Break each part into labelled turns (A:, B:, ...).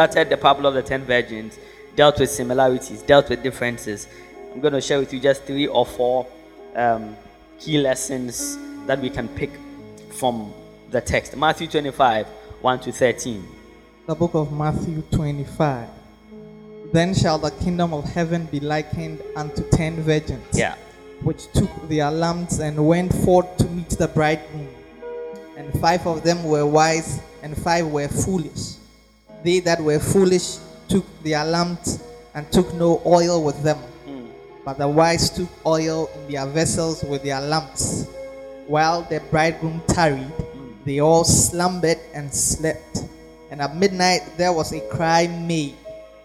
A: Started the parable of the ten virgins, dealt with similarities, dealt with differences. I'm going to share with you just three or four um, key lessons that we can pick from the text. Matthew 25, 1 to 13.
B: The book of Matthew 25. Then shall the kingdom of heaven be likened unto ten virgins,
A: Yeah.
B: which took their lamps and went forth to meet the bridegroom. And five of them were wise, and five were foolish. They that were foolish took their lamps and took no oil with them. Hmm. But the wise took oil in their vessels with their lamps. While the bridegroom tarried, hmm. they all slumbered and slept. And at midnight there was a cry made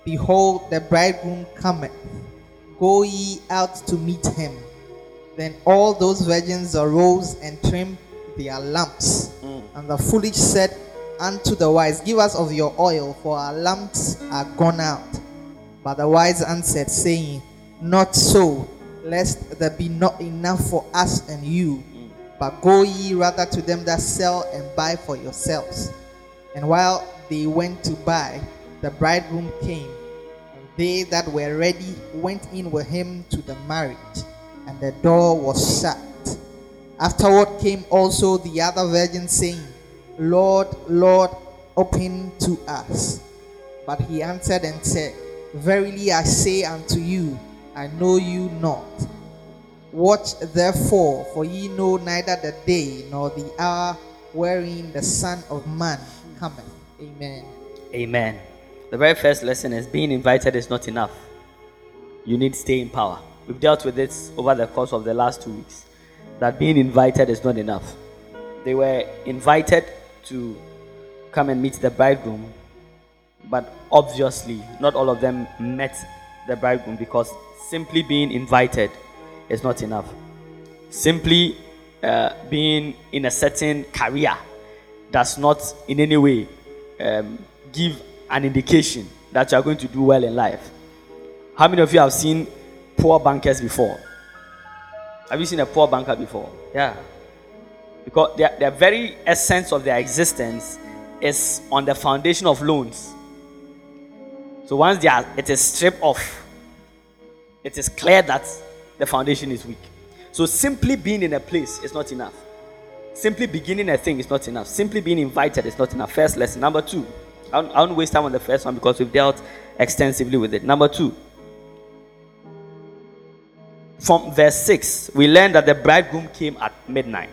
B: Behold, the bridegroom cometh. Go ye out to meet him. Then all those virgins arose and trimmed their lamps. Hmm. And the foolish said unto the wise, Give us of your oil, for our lamps are gone out. But the wise answered, saying, Not so, lest there be not enough for us and you. But go ye rather to them that sell and buy for yourselves. And while they went to buy, the bridegroom came, and they that were ready went in with him to the marriage, and the door was shut. Afterward came also the other virgins, saying, Lord, Lord, open to us. But he answered and said, Verily I say unto you, I know you not. Watch therefore, for ye know neither the day nor the hour wherein the Son of Man cometh. Amen.
A: Amen. The very first lesson is being invited is not enough. You need staying power. We've dealt with this over the course of the last two weeks. That being invited is not enough. They were invited to come and meet the bridegroom, but obviously, not all of them met the bridegroom because simply being invited is not enough. Simply uh, being in a certain career does not in any way um, give an indication that you are going to do well in life. How many of you have seen poor bankers before? Have you seen a poor banker before? Yeah. Because their, their very essence of their existence is on the foundation of loans. So once they are, it is stripped off, it is clear that the foundation is weak. So simply being in a place is not enough. Simply beginning a thing is not enough. Simply being invited is not enough. First lesson. Number two, I don't, I don't waste time on the first one because we've dealt extensively with it. Number two, from verse 6, we learn that the bridegroom came at midnight.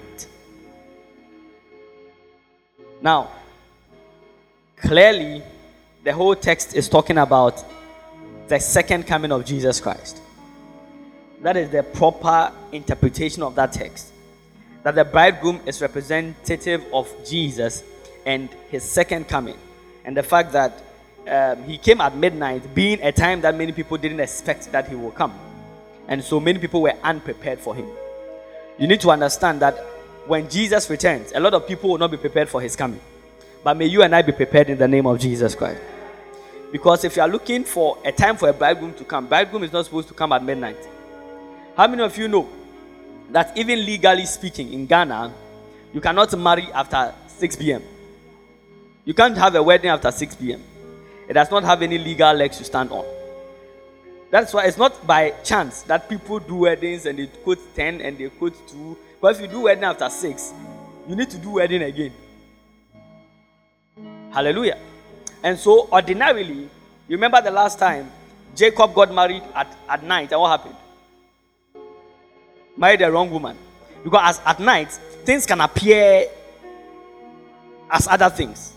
A: Now, clearly, the whole text is talking about the second coming of Jesus Christ. That is the proper interpretation of that text. That the bridegroom is representative of Jesus and his second coming. And the fact that um, he came at midnight, being a time that many people didn't expect that he will come. And so many people were unprepared for him. You need to understand that when Jesus returns, a lot of people will not be prepared for his coming. But may you and I be prepared in the name of Jesus Christ. Because if you are looking for a time for a bridegroom to come, bridegroom is not supposed to come at midnight. How many of you know that even legally speaking in Ghana, you cannot marry after 6 p.m.? You can't have a wedding after 6 p.m. It does not have any legal legs to stand on. That's why it's not by chance that people do weddings and they quote 10 and they quote 2. But if you do wedding after 6, you need to do wedding again. Hallelujah. And so, ordinarily, you remember the last time Jacob got married at, at night, and what happened? Married the wrong woman. Because as, at night, things can appear as other things.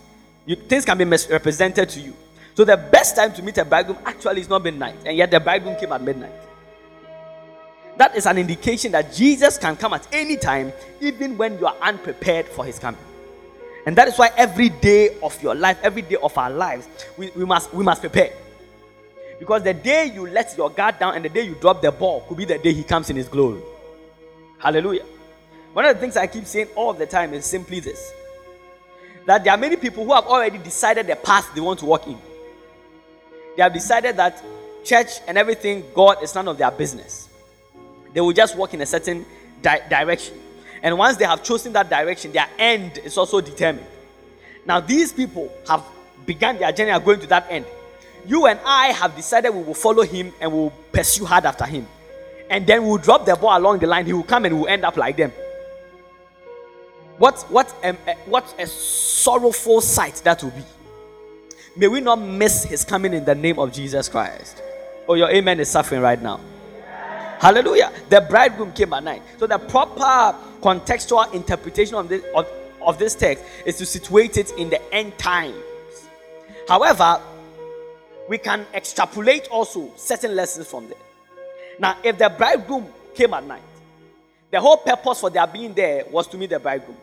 A: You, things can be misrepresented to you. So the best time to meet a bridegroom actually is not midnight, and yet the bridegroom came at midnight. That is an indication that Jesus can come at any time, even when you are unprepared for his coming. And that is why every day of your life, every day of our lives, we, we must we must prepare. Because the day you let your guard down and the day you drop the ball could be the day he comes in his glory. Hallelujah. One of the things I keep saying all the time is simply this that there are many people who have already decided the path they want to walk in. They have decided that church and everything, God is none of their business. They will just walk in a certain di- direction. And once they have chosen that direction, their end is also determined. Now, these people have began their journey are going to that end. You and I have decided we will follow him and we will pursue hard after him. And then we'll drop the ball along the line. He will come and we'll end up like them. What, what, um, uh, what a sorrowful sight that will be. May we not miss his coming in the name of Jesus Christ. Oh, your amen is suffering right now. Hallelujah. The bridegroom came at night. So the proper contextual interpretation of this, of, of this text is to situate it in the end times. However, we can extrapolate also certain lessons from there. Now, if the bridegroom came at night, the whole purpose for their being there was to meet the bridegroom.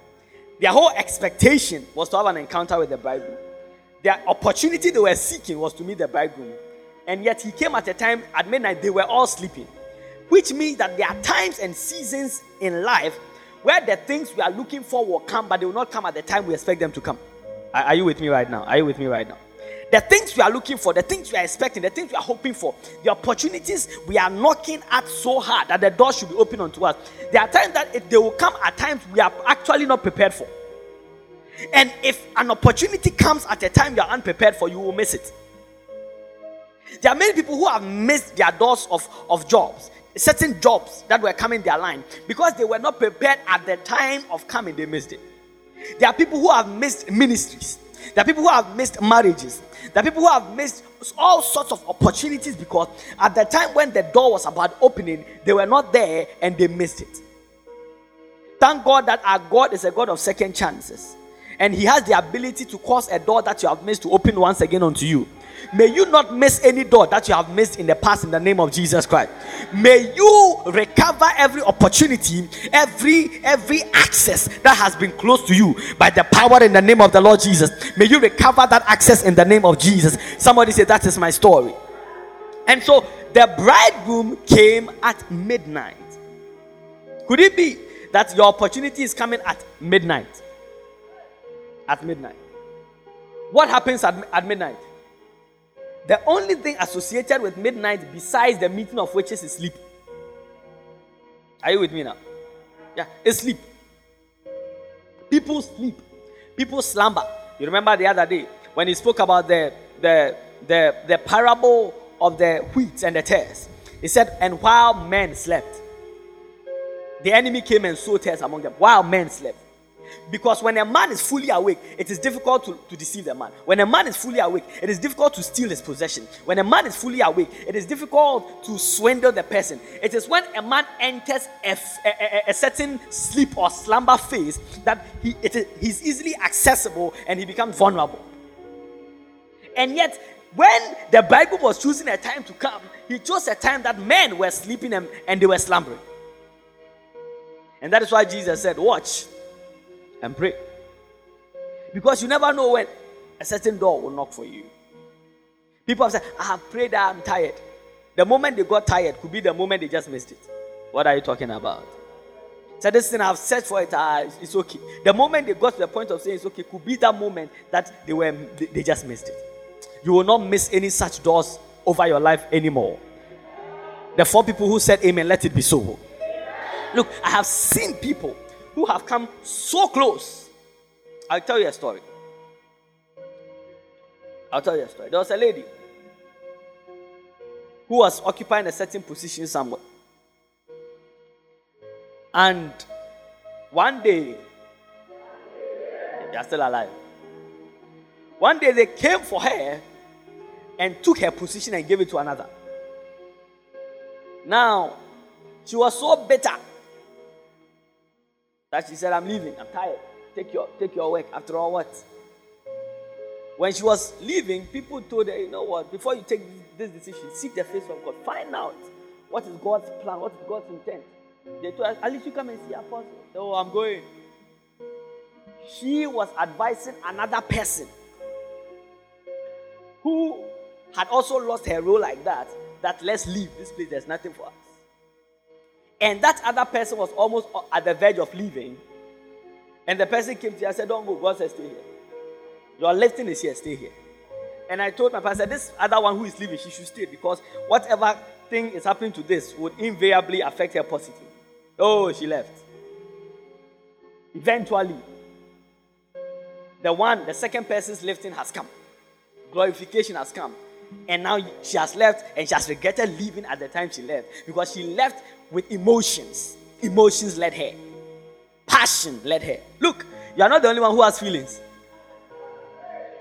A: Their whole expectation was to have an encounter with the bridegroom. Their opportunity they were seeking was to meet the bridegroom. And yet he came at a time at midnight, they were all sleeping. Which means that there are times and seasons in life where the things we are looking for will come, but they will not come at the time we expect them to come. Are, are you with me right now? Are you with me right now? The things we are looking for, the things we are expecting, the things we are hoping for, the opportunities we are knocking at so hard that the door should be open unto us. There are times that it, they will come at times we are actually not prepared for. And if an opportunity comes at a time you are unprepared for, you will miss it. There are many people who have missed their doors of, of jobs, certain jobs that were coming their line because they were not prepared at the time of coming, they missed it. There are people who have missed ministries. There are people who have missed marriages. There are people who have missed all sorts of opportunities because at the time when the door was about opening, they were not there and they missed it. Thank God that our God is a God of second chances. And He has the ability to cause a door that you have missed to open once again unto you. May you not miss any door that you have missed in the past in the name of Jesus Christ. May you recover every opportunity, every every access that has been closed to you by the power in the name of the Lord Jesus. May you recover that access in the name of Jesus. Somebody say that is my story. And so the bridegroom came at midnight. Could it be that your opportunity is coming at midnight? At midnight. What happens at, at midnight? The only thing associated with midnight besides the meeting of witches is sleep. Are you with me now? Yeah, it's sleep. People sleep. People slumber. You remember the other day when he spoke about the the the, the parable of the wheat and the tares. He said, and while men slept, the enemy came and sowed tares among them while men slept. Because when a man is fully awake, it is difficult to, to deceive the man. When a man is fully awake, it is difficult to steal his possession. When a man is fully awake, it is difficult to swindle the person. It is when a man enters a, a, a certain sleep or slumber phase that he, is, he's easily accessible and he becomes vulnerable. And yet, when the Bible was choosing a time to come, he chose a time that men were sleeping and, and they were slumbering. And that is why Jesus said, Watch and pray. Because you never know when a certain door will knock for you. People have said, I have prayed, I'm tired. The moment they got tired could be the moment they just missed it. What are you talking about? So this thing I've searched for it, uh, it's okay. The moment they got to the point of saying it's okay, could be that moment that they were they, they just missed it. You will not miss any such doors over your life anymore. The four people who said amen, let it be so. Look, I have seen people who have come so close. I'll tell you a story. I'll tell you a story. There was a lady who was occupying a certain position somewhere. And one day, they are still alive. One day they came for her and took her position and gave it to another. Now, she was so bitter that she said, I'm leaving. I'm tired. Take your, take your work. After all, what? When she was leaving, people told her, you know what, before you take this decision, seek the face of God. Find out what is God's plan, what is God's intent. They told her, at least you come and see Apostle. Oh, I'm going. She was advising another person who had also lost her role like that, that let's leave this place, there's nothing for us and that other person was almost at the verge of leaving, and the person came to you and said, Don't go, God said, Stay here. Your lifting is here, stay here. And I told my pastor, This other one who is leaving, she should stay because whatever thing is happening to this would invariably affect her positively. Oh, she left. Eventually, the one, the second person's lifting has come. Glorification has come. And now she has left and she has regretted leaving at the time she left because she left with emotions. Emotions led her, passion led her. Look, you are not the only one who has feelings,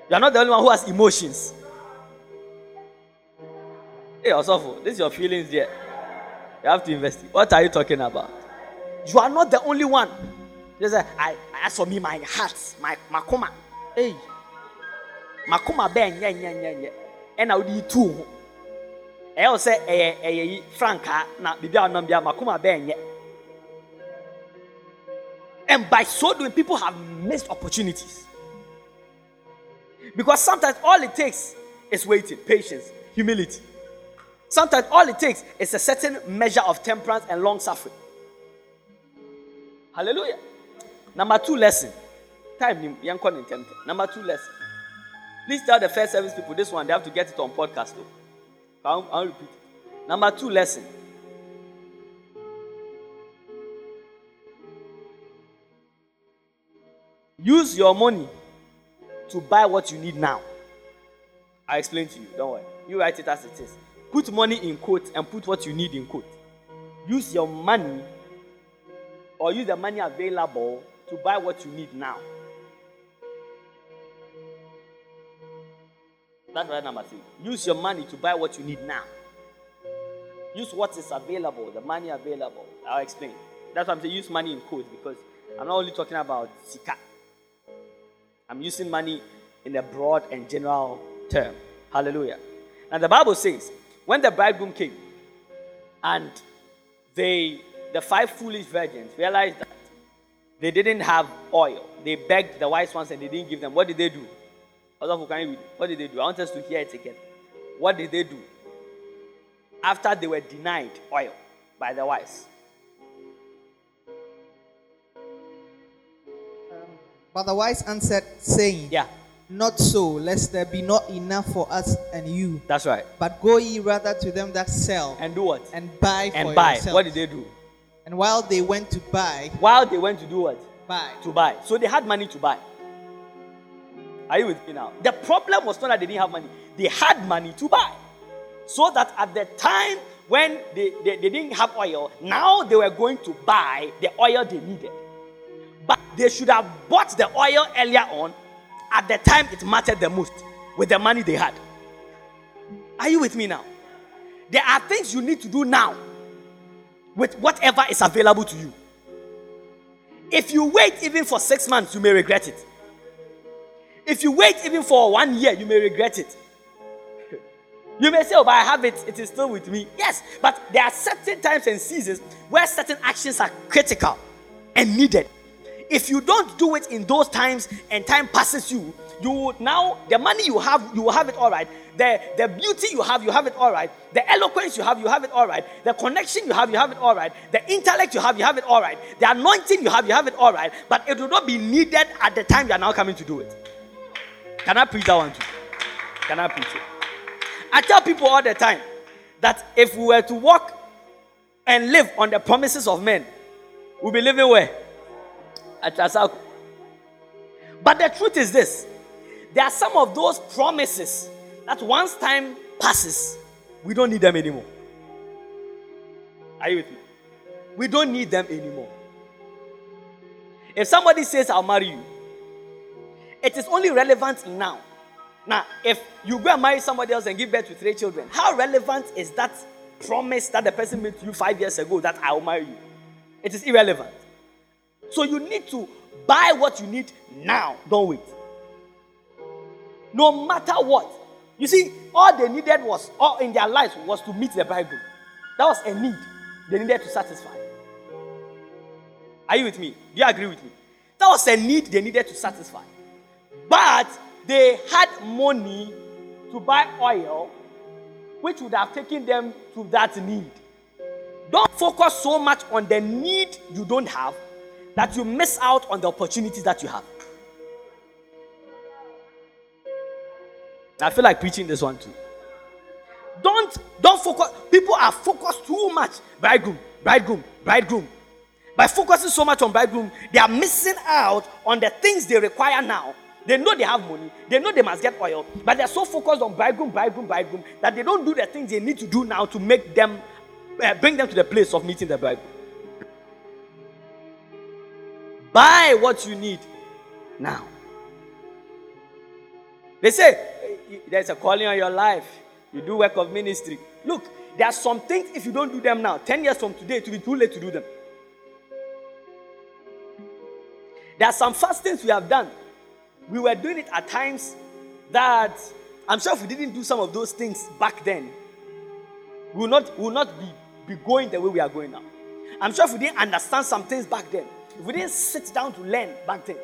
A: you are not the only one who has emotions. Hey, Osofo, this is your feelings there. You have to invest. What are you talking about? You are not the only one. Just say, I, as for me, my heart, my makoma. Hey, makoma ben nye nye nye nye. ɛna wode yi tuu ho ɛyɛ wo sɛ ɛyɛ ɛyɛ yi frankaa na biribi a ɔnam makoma bɛɛnyɛ and by so doing people have missed opportunities. Because sometimes all it takes is waiting patience humility. Sometimes all it takes is a certain measure of temperance and long suffering. Hallelujah. Number two lesson. Time number two lesson. Please tell the first service people this one, they have to get it on podcast. Though. I'll, I'll repeat. Number two lesson. Use your money to buy what you need now. I explain to you. Don't worry. You write it as it is. Put money in quote and put what you need in quote. Use your money or use the money available to buy what you need now. That's right number three. Use your money to buy what you need now. Use what is available, the money available. I'll explain. That's why I'm saying use money in quotes because I'm not only talking about sika. I'm using money in a broad and general term. Hallelujah. Now the Bible says, when the bridegroom came and they the five foolish virgins realized that they didn't have oil, they begged the wise ones and they didn't give them. What did they do? Can you read? What did they do? I want us to hear it again. What did they do? After they were denied oil by the wise.
B: Um, but the wise answered, saying,
A: Yeah.
B: Not so, lest there be not enough for us and you.
A: That's right.
B: But go ye rather to them that sell
A: And do what?
B: and buy for
A: And buy.
B: yourselves.
A: What did they do?
B: And while they went to buy,
A: While they went to do what?
B: buy.
A: To buy. So they had money to buy. Are you with me now? The problem was not that they didn't have money, they had money to buy. So that at the time when they, they, they didn't have oil, now they were going to buy the oil they needed. But they should have bought the oil earlier on at the time it mattered the most with the money they had. Are you with me now? There are things you need to do now with whatever is available to you. If you wait even for six months, you may regret it. If you wait even for one year, you may regret it. You may say, Oh, but I have it, it is still with me. Yes, but there are certain times and seasons where certain actions are critical and needed. If you don't do it in those times and time passes you, you now the money you have, you will have it all right. The, the beauty you have, you have it all right. The eloquence you have, you have it all right. The connection you have, you have it all right. The intellect you have, you have it all right. The anointing you have, you have it all right. But it will not be needed at the time you are now coming to do it. Can I preach that one too? Can I preach it? I tell people all the time that if we were to walk and live on the promises of men, we'll be living where? At Asako. But the truth is this there are some of those promises that once time passes, we don't need them anymore. Are you with me? We don't need them anymore. If somebody says, I'll marry you, it is only relevant now. Now, if you go and marry somebody else and give birth to three children, how relevant is that promise that the person made to you five years ago that I will marry you? It is irrelevant. So you need to buy what you need now. Don't wait. No matter what. You see, all they needed was, all in their lives was to meet the bridegroom. That was a need they needed to satisfy. Are you with me? Do you agree with me? That was a need they needed to satisfy. But they had money to buy oil, which would have taken them to that need. Don't focus so much on the need you don't have that you miss out on the opportunities that you have. I feel like preaching this one too. Don't don't focus. People are focused too much. Bridegroom, bridegroom, bridegroom. By focusing so much on bridegroom, they are missing out on the things they require now They know they have money. They know they must get oil. But they're so focused on bridegroom, bridegroom, bridegroom that they don't do the things they need to do now to make them, uh, bring them to the place of meeting the bridegroom. Buy what you need now. They say there's a calling on your life. You do work of ministry. Look, there are some things if you don't do them now, 10 years from today, it will be too late to do them. There are some fastings we have done. We were doing it at times that I'm sure if we didn't do some of those things back then, we will not, we will not be, be going the way we are going now. I'm sure if we didn't understand some things back then, if we didn't sit down to learn back then.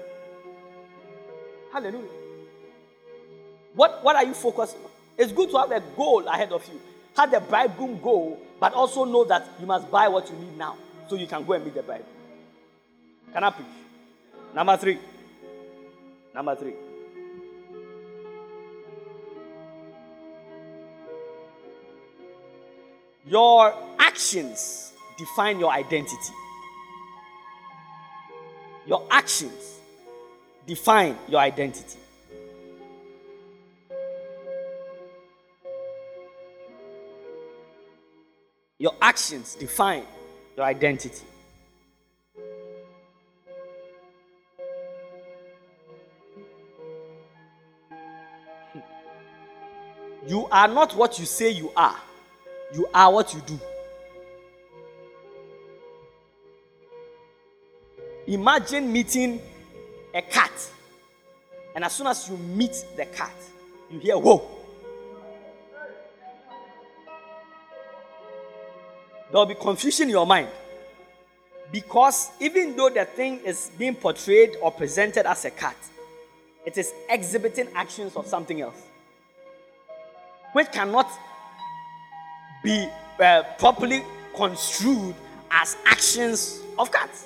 A: Hallelujah. What, what are you focusing on? It's good to have a goal ahead of you. Have the bridegroom goal, but also know that you must buy what you need now so you can go and meet the bride. Can I preach? Number three. Number three. Your actions define your identity. Your actions define your identity. Your actions define your identity. You are not what you say you are, you are what you do. Imagine meeting a cat, and as soon as you meet the cat, you hear, Whoa. There will be confusion in your mind. Because even though the thing is being portrayed or presented as a cat, it is exhibiting actions of something else which cannot be uh, properly construed as actions of cats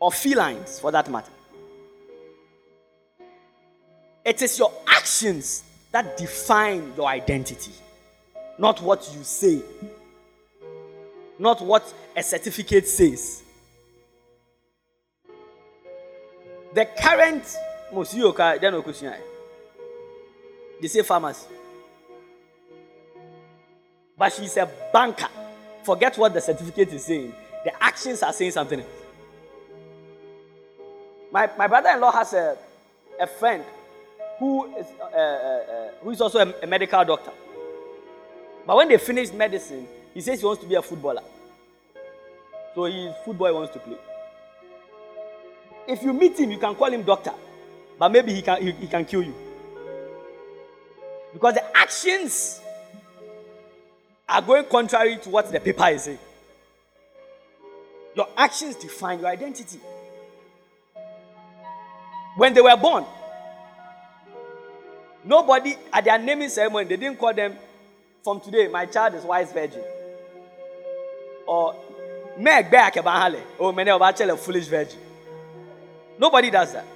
A: or felines for that matter. It is your actions that define your identity, not what you say, not what a certificate says. The current Mosioka, they say pharmacy. But she's a banker. Forget what the certificate is saying. The actions are saying something else. My, my brother-in-law has a, a friend who is, uh, uh, uh, who is also a, a medical doctor. But when they finish medicine, he says he wants to be a footballer. So his football wants to play. If you meet him, you can call him doctor, but maybe he can, he, he can kill you. Because the actions are going contrary to what the paper is saying. Your actions define your identity. When they were born, nobody at their naming ceremony, they didn't call them from today, my child is wise virgin. Or Meg back or many of a foolish virgin. Nobody does that.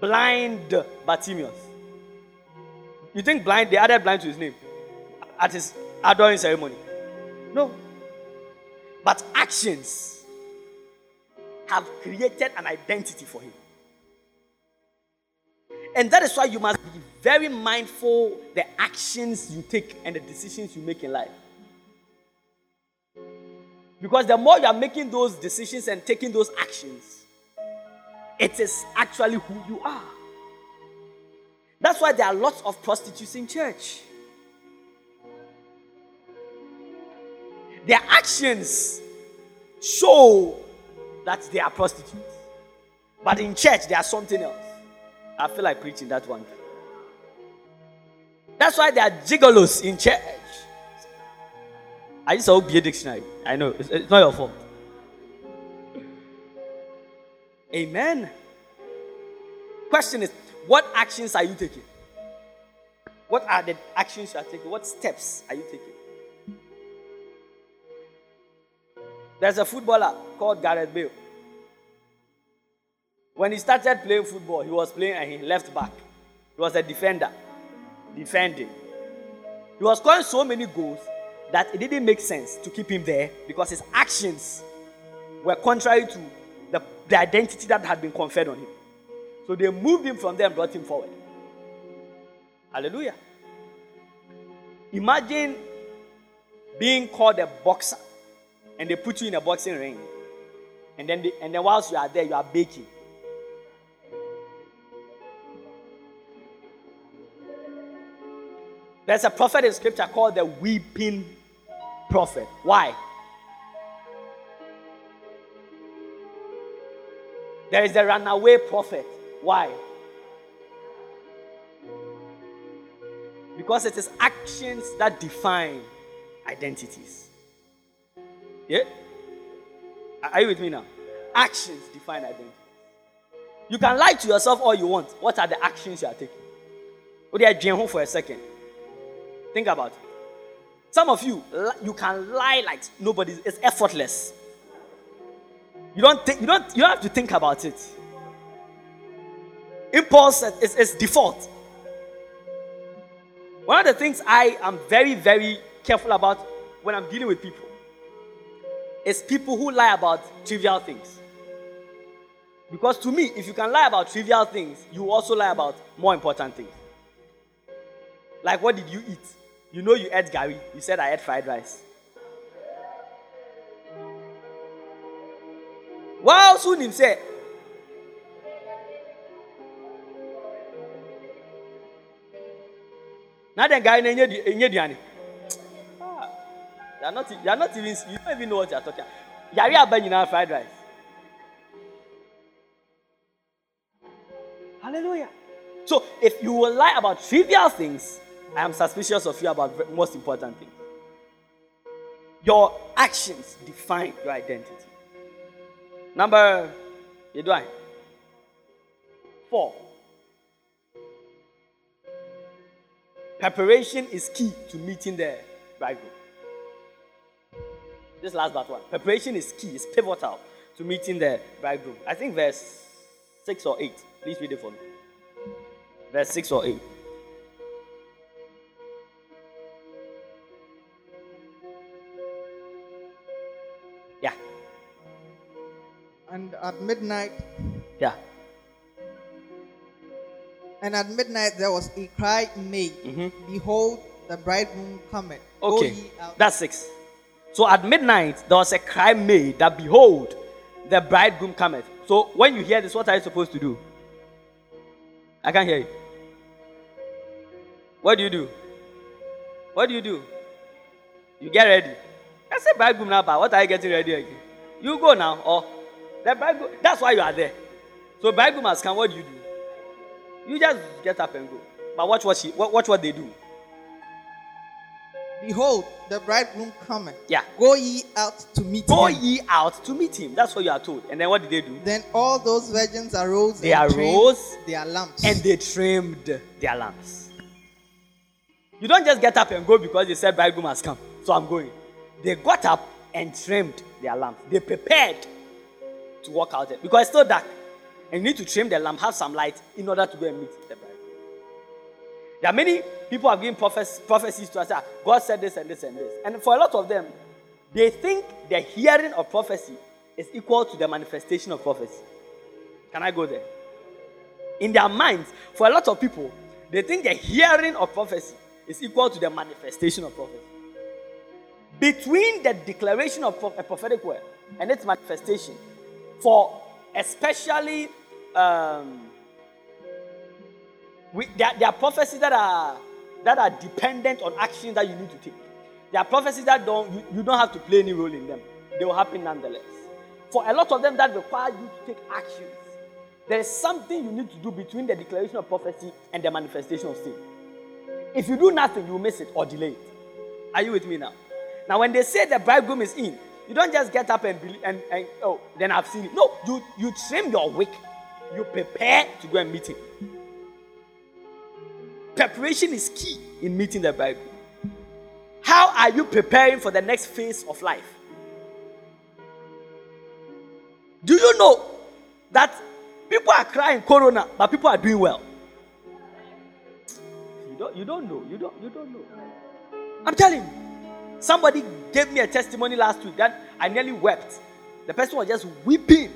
A: Blind Bartimaeus. You think blind, they added blind to his name at his adoring ceremony? No. But actions have created an identity for him. And that is why you must be very mindful the actions you take and the decisions you make in life. Because the more you are making those decisions and taking those actions, it is actually who you are. That's why there are lots of prostitutes in church. Their actions show that they are prostitutes. But in church, they are something else. I feel like preaching that one. That's why there are gigolos in church. I just saw be a dictionary. I know it's, it's not your fault. Amen. Question is what actions are you taking? What are the actions you are taking? What steps are you taking? There's a footballer called Gareth Bale. When he started playing football, he was playing and he left back. He was a defender, defending. He was scoring so many goals that it didn't make sense to keep him there because his actions were contrary to the, the identity that had been conferred on him. So they moved him from there and brought him forward. Hallelujah. Imagine being called a boxer and they put you in a boxing ring. And then, they, and then whilst you are there, you are baking. There's a prophet in scripture called the weeping prophet. Why? There is the runaway prophet. Why? Because it is actions that define identities. Yeah? Are you with me now? Actions define identity. You can lie to yourself all you want. What are the actions you are taking? Are you for a second? Think about it. Some of you, you can lie like nobody. It's effortless. You don't think. You don't. You don't have to think about it. Impulse is, is default. One of the things I am very, very careful about when I'm dealing with people is people who lie about trivial things. Because to me, if you can lie about trivial things, you also lie about more important things. Like, what did you eat? You know, you ate garri. You said, I ate fried rice. Wow, soon him Now the guy in your ah, you are not, you are not even, you don't even know what you are talking about. Yari Abanyina fried rice. Hallelujah. So if you will lie about trivial things, I am suspicious of you about most important things. Your actions define your identity. Number, you do I? Four. Preparation is key to meeting the bridegroom. This last but one. Preparation is key, it's pivotal to meeting the bridegroom. I think verse 6 or 8. Please read it for me. Verse 6 or 8. Yeah.
B: And at midnight.
A: Yeah.
B: And at midnight there was a cry made, mm-hmm. Behold, the bridegroom cometh.
A: Okay. That's six. So at midnight, there was a cry made that behold, the bridegroom cometh. So when you hear this, what are you supposed to do? I can't hear you. What do you do? What do you do? You get ready. I said bridegroom now, but what are you getting ready again? You go now, or the bridegroom. That's why you are there. So bridegroom has come. What do you do? You just get up and go. But watch what she, watch what they do.
B: Behold, the bridegroom cometh.
A: Yeah.
B: Go ye out to meet
A: Go
B: him.
A: Go ye out to meet him. That's what you are told. And then what did they do?
B: Then all those virgins arose.
A: They arose.
B: Their lamps.
A: And they trimmed their lamps. You don't just get up and go because they said bridegroom has come. So I'm going. They got up and trimmed their lamps. They prepared to walk out there because it's still dark. And you need to trim the lamp, have some light in order to go and meet the bride. There are many people who have given prophecies to us. God said this and this and this. And for a lot of them, they think the hearing of prophecy is equal to the manifestation of prophecy. Can I go there? In their minds, for a lot of people, they think the hearing of prophecy is equal to the manifestation of prophecy. Between the declaration of a prophetic word and its manifestation, for especially um, we, there, there are prophecies that are that are dependent on actions that you need to take. There are prophecies that don't you, you don't have to play any role in them. They will happen nonetheless. For a lot of them that require you to take actions, there is something you need to do between the declaration of prophecy and the manifestation of sin. If you do nothing, you will miss it or delay it. Are you with me now? Now, when they say the bridegroom is in, you don't just get up and believe and, and oh, then I've seen it. No, you you trim your wick, you prepare to go and meet him. Preparation is key in meeting the Bible. How are you preparing for the next phase of life? Do you know that people are crying corona, but people are doing well? You don't, you don't know. You don't, you don't know. I'm telling you. Somebody gave me a testimony last week that I nearly wept. The person was just weeping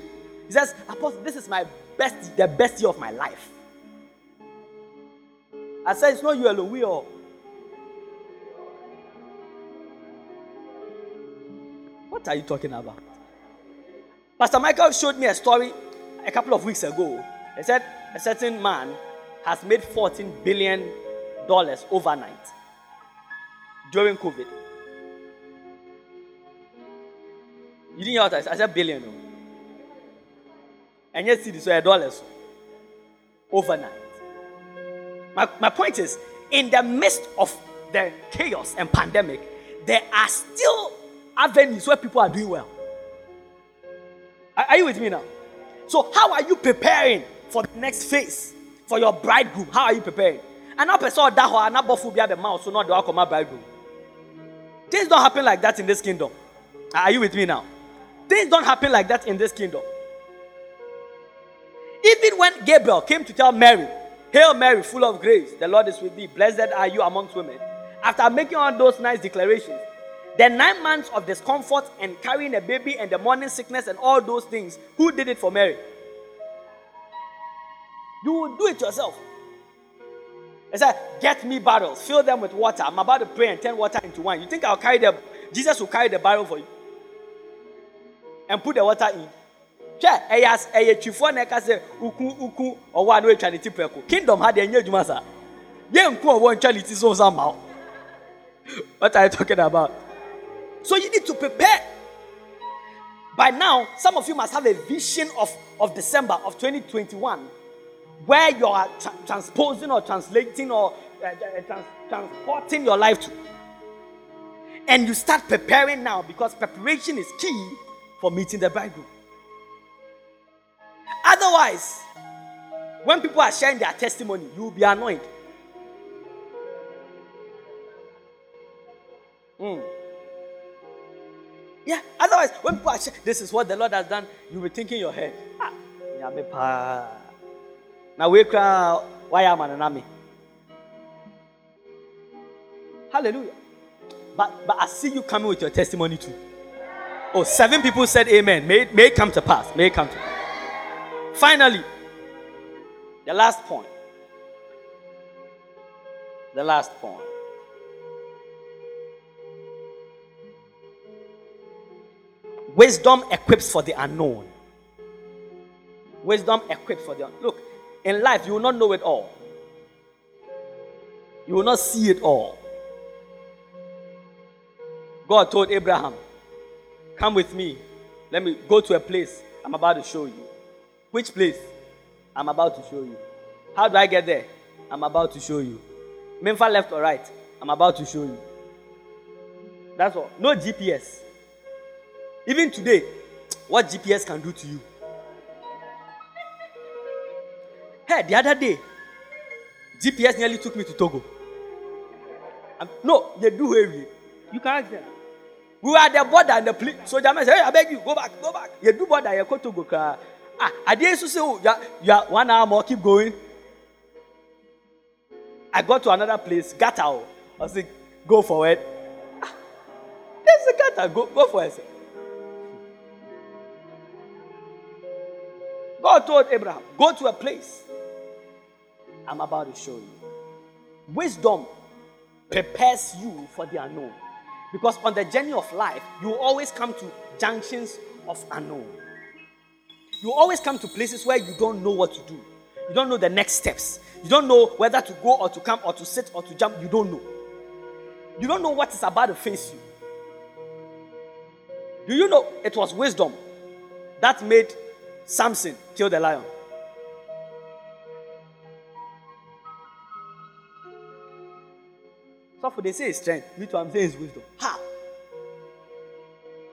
A: He says, Apostle, this is my best, the best year of my life. I said, It's not you alone, we all. What are you talking about? Pastor Michael showed me a story a couple of weeks ago. He said a certain man has made 14 billion dollars overnight during COVID. You didn't hear what I said? I said billion. Oh. Yet, see, this were dollars overnight. My, my point is, in the midst of the chaos and pandemic, there are still avenues where people are doing well. Are, are you with me now? So, how are you preparing for the next phase for your bridegroom? How are you preparing? And now, person that or not bofu be the mouth, so not the outcome bridegroom. Things don't happen like that in this kingdom. Are you with me now? Things don't happen like that in this kingdom. Even when Gabriel came to tell Mary, Hail Mary, full of grace, the Lord is with thee. Blessed are you amongst women. After making all those nice declarations, the nine months of discomfort and carrying a baby and the morning sickness and all those things, who did it for Mary? You will do it yourself. He said, Get me barrels, fill them with water. I'm about to pray and turn water into wine. You think I'll carry the Jesus will carry the barrel for you and put the water in? Hwɛ ɛyɛ as ɛyɛ twifoɔ na ɛka sɛ uku uku ɔwɔ a na ne ti prɛko kingdom ha deɛ nye sa. Yɛ nku ɔwɔ ntwa ne ti so nsa ma what are you talking about? So you need to prepare. By now some of you must have a vision of of december of 2021 where you are tra- transposing or translating or uh, trans- transporting your life to. And you start preparing now because preparation is key for meeting the bridegroom Otherwise, when people are sharing their testimony, you will be annoyed. Mm. Yeah, otherwise, when people are sharing, this is what the Lord has done, you'll be thinking in your head, now we cry, why am I me? Hallelujah. But, but I see you coming with your testimony too. Oh, seven people said amen. May, may it come to pass. May it come to pass. Finally, the last point. The last point. Wisdom equips for the unknown. Wisdom equips for the unknown. Look, in life, you will not know it all. You will not see it all. God told Abraham, Come with me. Let me go to a place I'm about to show you. Which place? I'm about to show you. How do I get there? I'm about to show you. Memphis left or right? I'm about to show you. That's all. No GPS. Even today, what GPS can do to you? Hey, the other day, GPS nearly took me to Togo. Um, no, they do heavy. You You can ask them. We were at the border and the police. So German said, Hey, I beg you, go back, go back. You do border, you go to Togo. Ah, adeɛ nso sɛ you are, you are one hour more keep going. I got to another place, gata I said, go forward. Ah, there's a gata, go, go for it. God told Abraham, go to a place. I'm about to show you. Wisdom prepares you for the unknown. Because on the journey of life, you always come to junctions of unknown. You always come to places where you don't know what to do. You don't know the next steps. You don't know whether to go or to come or to sit or to jump. You don't know. You don't know what is about to face you. Do you know it was wisdom that made Samson kill the lion? So for they say it's strength. Me too, I'm saying it's wisdom. How?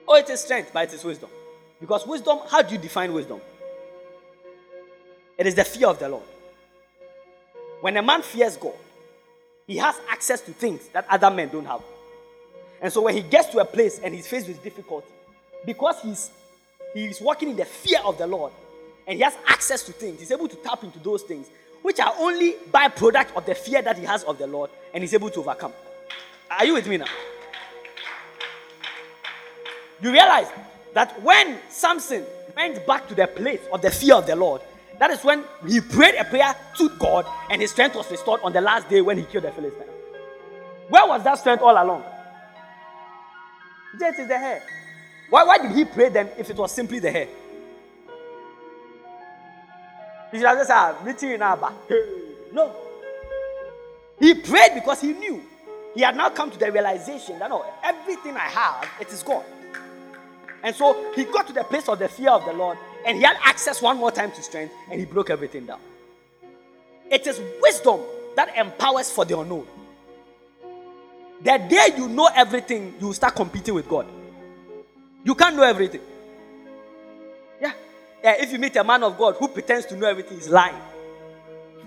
A: Oh, it is strength, but it is wisdom. Because wisdom, how do you define wisdom? It is the fear of the Lord. When a man fears God, he has access to things that other men don't have. And so when he gets to a place and he's faced with difficulty, because he's he's walking in the fear of the Lord and he has access to things, he's able to tap into those things, which are only byproduct of the fear that he has of the Lord, and he's able to overcome. Are you with me now? You realize that when Samson went back to the place of the fear of the Lord, that is when he prayed a prayer to God and his strength was restored on the last day when he killed the Philistine. Where was that strength all along? That is the hair. Why, why did he pray then if it was simply the hair? He should have just said, meeting in Abba. No. He prayed because he knew. He had now come to the realization that no, everything I have, it is gone. And so he got to the place of the fear of the Lord and he had access one more time to strength and he broke everything down. It is wisdom that empowers for the unknown. The day you know everything, you start competing with God. You can't know everything. Yeah. yeah. If you meet a man of God who pretends to know everything, he's lying.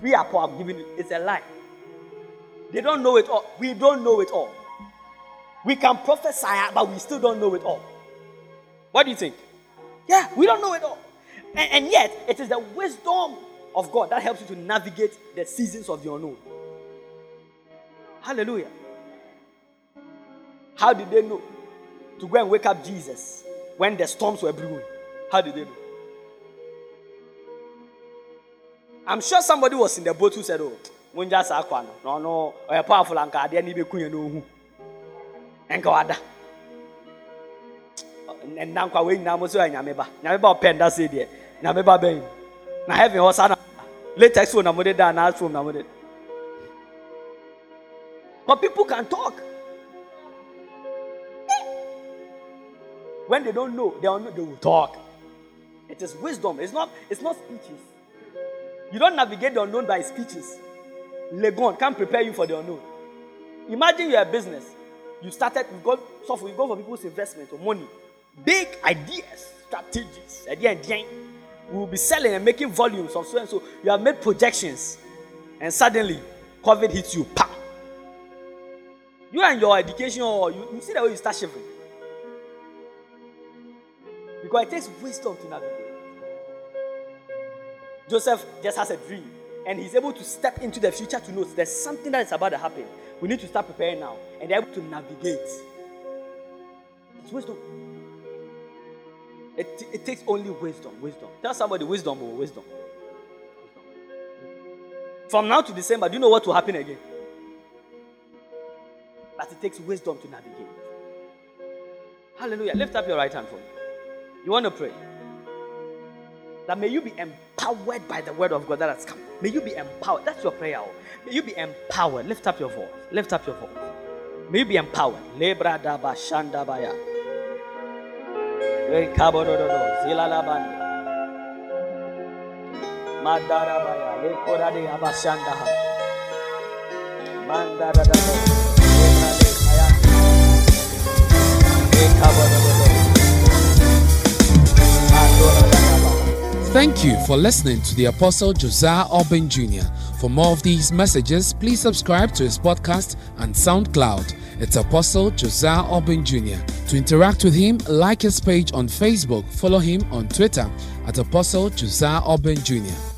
A: We are poor, I'm giving it. It's a lie. They don't know it all. We don't know it all. We can prophesy, but we still don't know it all. What do you think? Yeah, we don't know it all. And, and yet, it is the wisdom of God that helps you to navigate the seasons of the unknown. Hallelujah. How did they know to go and wake up Jesus when the storms were brewing? How did they know? I'm sure somebody was in the boat who said, Oh, Munja Sakwano, no, no, a powerful anchor, need to be no. And go ɛnna nkwa wei nyinaa mo so yɛ nyame ba nyame ba ɔpɛ nda se deɛ nyame ba bɛn na heaven hɔ saa na latex phone na mo de da na phone na mo de but people can talk. When they don't know they don't know they will talk. It is wisdom. It's not it's not speeches. You don't navigate the unknown by speeches. Legon can't prepare you for the unknown. Imagine you're a business. You started you go so you go for people's investment or money big ideas, strategies. At the end, we will be selling and making volumes of so and so. You have made projections, and suddenly COVID hits you. Pam. You and your education, or you, you see the way you start shivering. Because it takes wisdom to navigate. Joseph just has a dream, and he's able to step into the future to know there's something that is about to happen. We need to start preparing now, and they're able to navigate. It's wisdom. It, it takes only wisdom. Wisdom. Tell somebody wisdom or wisdom. From now to December, do you know what will happen again? But it takes wisdom to navigate. Hallelujah. Lift up your right hand for me. You want to pray? That may you be empowered by the word of God that has come. May you be empowered. That's your prayer. Oh. May you be empowered. Lift up your voice. Lift up your voice. May you be empowered. Thank
C: you for listening to the Apostle Josiah Urban Jr. For more of these messages, please subscribe to his podcast and SoundCloud. It's Apostle Josiah Urban Jr. To interact with him, like his page on Facebook, follow him on Twitter at Apostle Josiah Urban Jr.